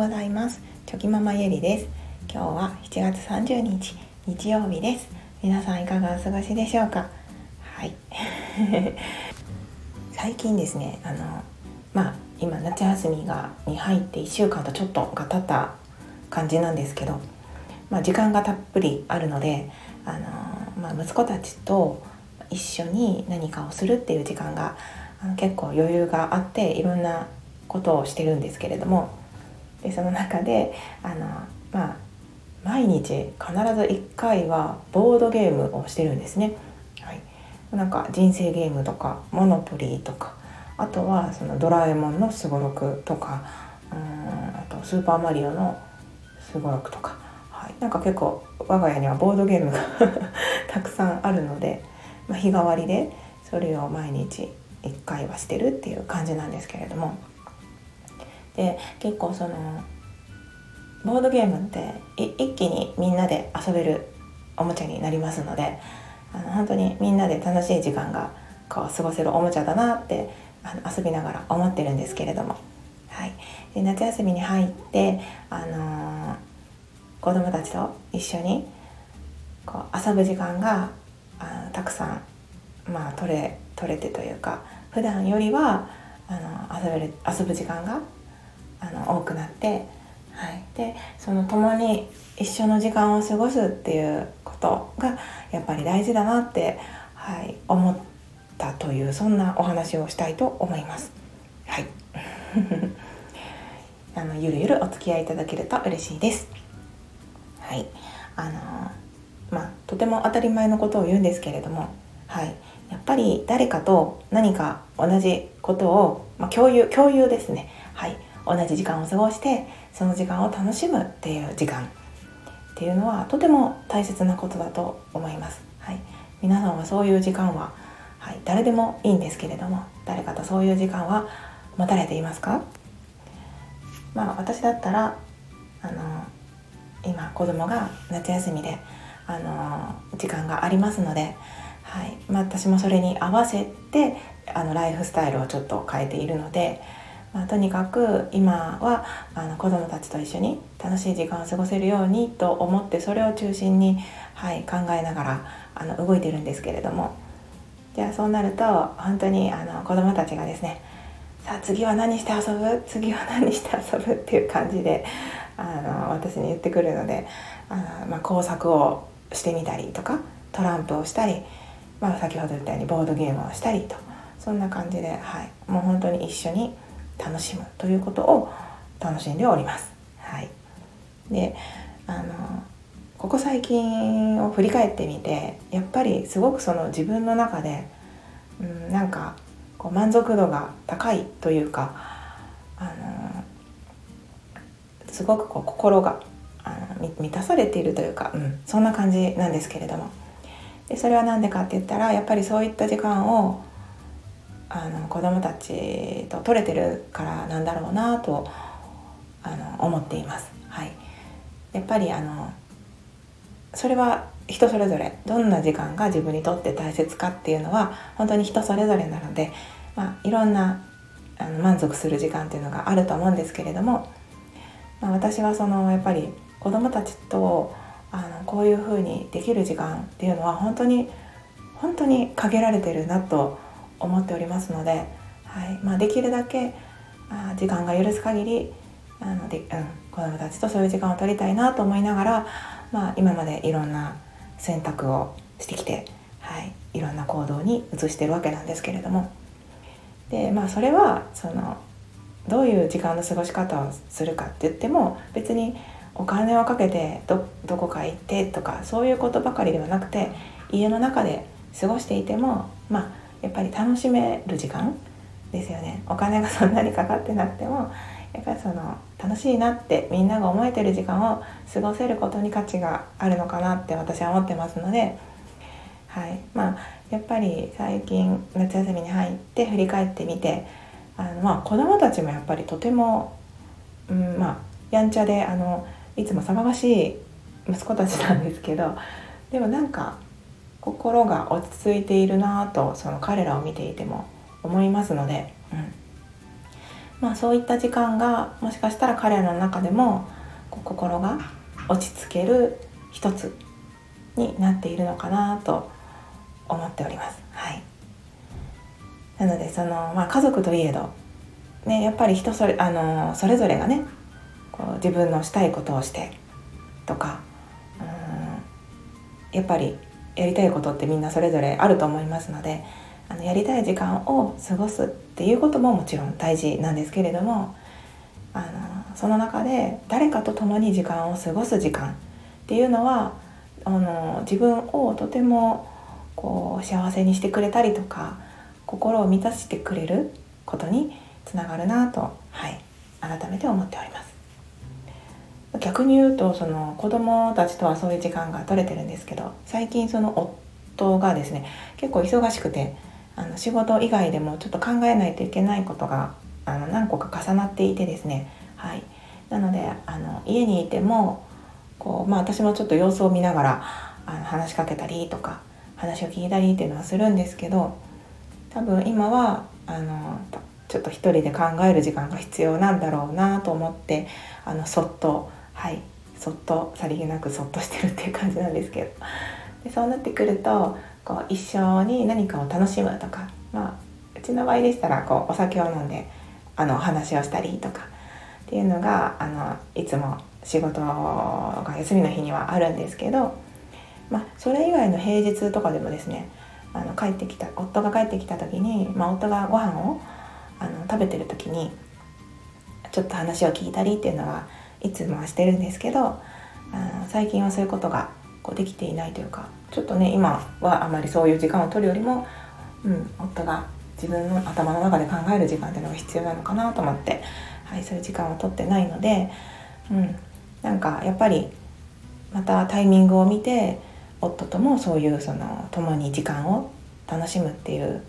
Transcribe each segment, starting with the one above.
ございます。チョキママゆりです。今日は7月30日日曜日です。皆さんいかがお過ごしでしょうか？はい。最近ですねあのまあ今夏休みがに入って1週間とちょっとが経った感じなんですけど、まあ、時間がたっぷりあるのであの、まあ、息子たちと一緒に何かをするっていう時間があの結構余裕があっていろんなことをしてるんですけれどもでその中であのまあ毎日必ず1回はボードゲームをしてるんですね。はい、なんか人生ゲームとかモノポリーとかあとはそのドラえもんのすごろくとかうんあとスーパーマリオのすごろくとか、はい、なんか結構我が家にはボードゲームが たくさんあるので、まあ、日替わりでそれを毎日1回はしてるっていう感じなんですけれども。で結構そのボードゲームって一気にみんなで遊べるおもちゃになりますのであの本当にみんなで楽しい時間がこう過ごせるおもちゃだなってあの遊びながら思ってるんですけれども、はい、で夏休みに入って、あのー、子供たちと一緒にこう遊ぶ時間があたくさん、まあ、取れ取れてというか普段よりはあの遊べる遊ぶ時間があの多くなって、はい、でその共に一緒の時間を過ごすっていうことがやっぱり大事だなって、はい、思ったというそんなお話をしたいと思います。はい あのゆるゆるお付き合いいただけると嬉しいです。はい、あのまあとても当たり前のことを言うんですけれども、はい、やっぱり誰かと何か同じことを、まあ、共有共有ですね。はい、同じ時間を過ごしてその時間を楽しむっていう時間。っていうのはとても大切なことだと思います。はい、皆さんはそういう時間は、はい、誰でもいいんですけれども誰かとそういう時間は持たれていますか？まあ私だったらあの今子供が夏休みであの時間がありますので、はい。まあ、私もそれに合わせてあのライフスタイルをちょっと変えているので、まあ、とにかく今はあの子どもたちと一緒に楽しい時間を過ごせるようにと思ってそれを中心に、はい、考えながらあの動いてるんですけれども。じゃあそうなると本当にあの子どもたちがですねさあ次は何して遊ぶ？次は何して遊ぶっていう感じであの私に言ってくるのであの、まあ、工作をしてみたりとかトランプをしたり、まあ、先ほど言ったようにボードゲームをしたりとそんな感じで、はい、もう本当に一緒に楽しむということを楽しんでおります。はい、であのここ最近を振り返ってみてやっぱりすごくその自分の中で、うん、なんかこう満足度が高いというかあのすごくこう心があの満たされているというか、うん、そんな感じなんですけれどもでそれは何でかって言ったらやっぱりそういった時間をあの子供たちと取れてるからなんだろうなとあの思っています。はい、やっぱりあのそれは人それぞれどんな時間が自分にとって大切かっていうのは本当に人それぞれなので、まあ、いろんなあの満足する時間っていうのがあると思うんですけれども、まあ、私はそのやっぱり子どもたちとあのこういうふうにできる時間っていうのは本当に本当に限られてるなと思っておりますので、はい。まあ、できるだけあ時間が許す限りあので、うん、子どもたちとそういう時間を取りたいなと思いながら、まあ、今までいろんな選択をしてきて、はい、いろんな行動に移してるわけなんですけれども。で、まあ、それはそのどういう時間の過ごし方をするかって言っても別にお金をかけてどどこか行ってとかそういうことばかりではなくて家の中で過ごしていてもまあやっぱり楽しめる時間ですよね。お金がそんなにかかってなくてもやっぱりその楽しいなってみんなが思えてる時間を過ごせることに価値があるのかなって私は思ってますので、はい。まあ、やっぱり最近夏休みに入って振り返ってみてあの、まあ、子どもたちもやっぱりとても、うんまあ、やんちゃであのいつも騒がしい息子たちなんですけどでもなんか心が落ち着いているなぁとその彼らを見ていても思いますので、うん、まあ、そういった時間がもしかしたら彼らの中でも心が落ち着ける一つになっているのかなと思っております。はい、なのでその、まあ、家族といえど、ね、やっぱり人それあのそれぞれがねこう自分のしたいことをしてとかうんやっぱりやりたいことってみんなそれぞれあると思いますのであのやりたい時間を過ごすっていうことももちろん大事なんですけれどもあのその中で誰かと共に時間を過ごす時間っていうのはあの自分をとてもこう幸せにしてくれたりとか心を満たしてくれることにつながるなと、はい、改めて思っております。逆に言うとその子供たちとはそういう時間が取れてるんですけど最近その夫がですね結構忙しくてあの仕事以外でもちょっと考えないといけないことがあの何個か重なっていてですね、はい、なのであの家にいてもこう、まあ、私もちょっと様子を見ながらあの話しかけたりとか話を聞いたりっていうのはするんですけど多分今はあのちょっと一人で考える時間が必要なんだろうなと思ってあのそっとはいそっとさりげなくそっとしてるっていう感じなんですけど。でそうなってくるとこう一緒に何かを楽しむとか、まあ、うちの場合でしたらこうお酒を飲んであの話をしたりとかっていうのがあのいつも仕事が休みの日にはあるんですけど、まあ、それ以外の平日とかでもですねあの帰ってきた夫が帰ってきた時に、まあ、夫がご飯をあの食べてる時にちょっと話を聞いたりっていうのはいつもはしてるんですけどあの最近はそういうことがこうできていないというかちょっとね今はあまりそういう時間を取るよりも、うん、夫が自分の頭の中で考える時間っていうのが必要なのかなと思って、はい、そういう時間を取ってないので、うん、なんかやっぱりまたタイミングを見て夫ともそういうその共に時間を楽しむっていう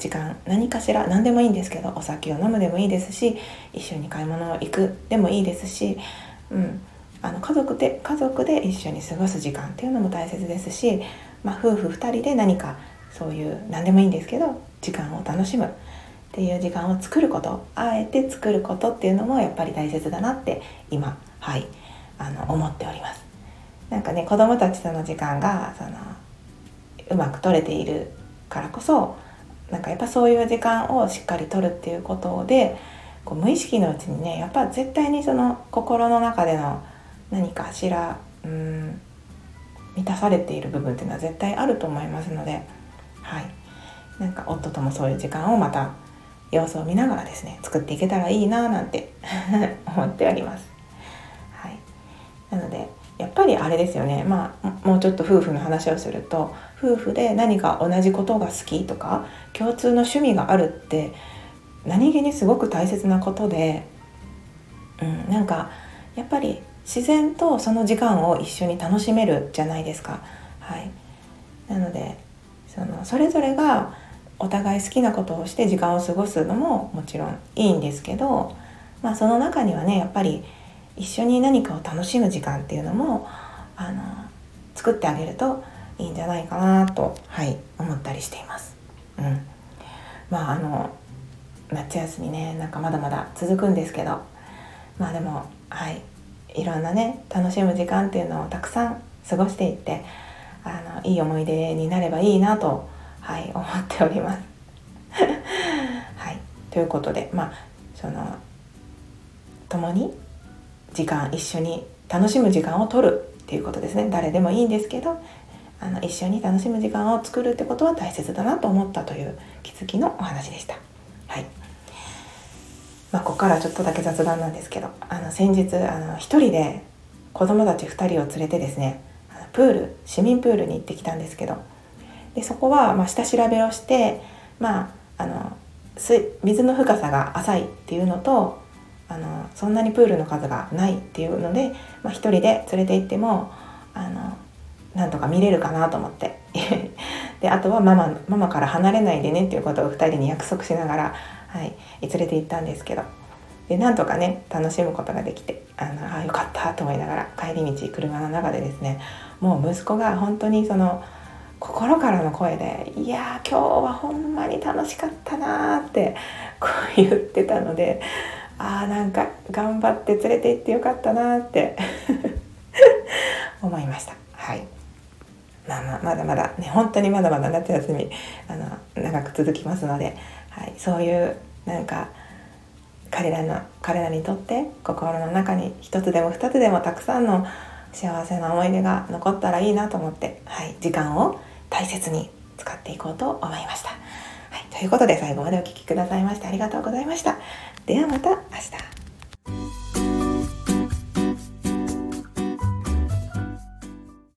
時間何かしら何でもいいんですけどお酒を飲むでもいいですし一緒に買い物を行くでもいいですし、うん、あの家族で家族で一緒に過ごす時間っていうのも大切ですし、まあ、夫婦2人で何かそういう何でもいいんですけど時間を楽しむっていう時間を作ることあえて作ることっていうのもやっぱり大切だなって今はいあの思っております。なんかね子供たちとの時間がそのうまく取れているからこそなんかやっぱそういう時間をしっかりとるっていうことでこう無意識のうちにねやっぱ絶対にその心の中での何かしらうん満たされている部分っていうのは絶対あると思いますのではいなんか夫ともそういう時間をまた様子を見ながらですね作っていけたらいいななんて 思っております。っぱりあれですよねまあもうちょっと夫婦の話をすると夫婦で何か同じことが好きとか共通の趣味があるって何気にすごく大切なことで、うん、なんかやっぱり自然とその時間を一緒に楽しめるじゃないですか。はい、なのでそのそれぞれがお互い好きなことをして時間を過ごすのももちろんいいんですけど、まあ、その中にはねやっぱり一緒に何かを楽しむ時間っていうのもあの作ってあげるといいんじゃないかなと、はい、思ったりしています。うん、まああの夏休みねなんかまだまだ続くんですけどまあでもはいいろんなね楽しむ時間っていうのをたくさん過ごしていってあのいい思い出になればいいなと、はい、思っております。はい、ということでまあその共に時間一緒に楽しむ時間を取るっていうことですね誰でもいいんですけどあの一緒に楽しむ時間を作るってことは大切だなと思ったという気づきのお話でした。はいまあ、ここからちょっとだけ雑談なんですけどあの先日あの1人で子供たち2人を連れてですねプール市民プールに行ってきたんですけどでそこはま下調べをして、まあ、あの水の深さが浅いっていうのとあのそんなにプールの数がないっていうので、まあ、1人で連れて行ってもあのなんとか見れるかなと思って。であとはママママから離れないでねっていうことを2人に約束しながら、はい、連れて行ったんですけど。でなんとかね楽しむことができてあのあよかったと思いながら帰り道車の中でですねもう息子が本当にその心からの声で「いや今日はほんまに楽しかったな」ってこう言ってたのでああなんか頑張って連れて行ってよかったなって 思いました。はいまあまあ、まだまだね本当にまだまだ夏休みあの長く続きますので、はい、そういうなんか彼らの彼らにとって心の中に一つでも二つでもたくさんの幸せな思い出が残ったらいいなと思って、はい、時間を大切に使っていこうと思いました。はい、ということで最後までお聴きくださいましてありがとうございました。ではまた明日。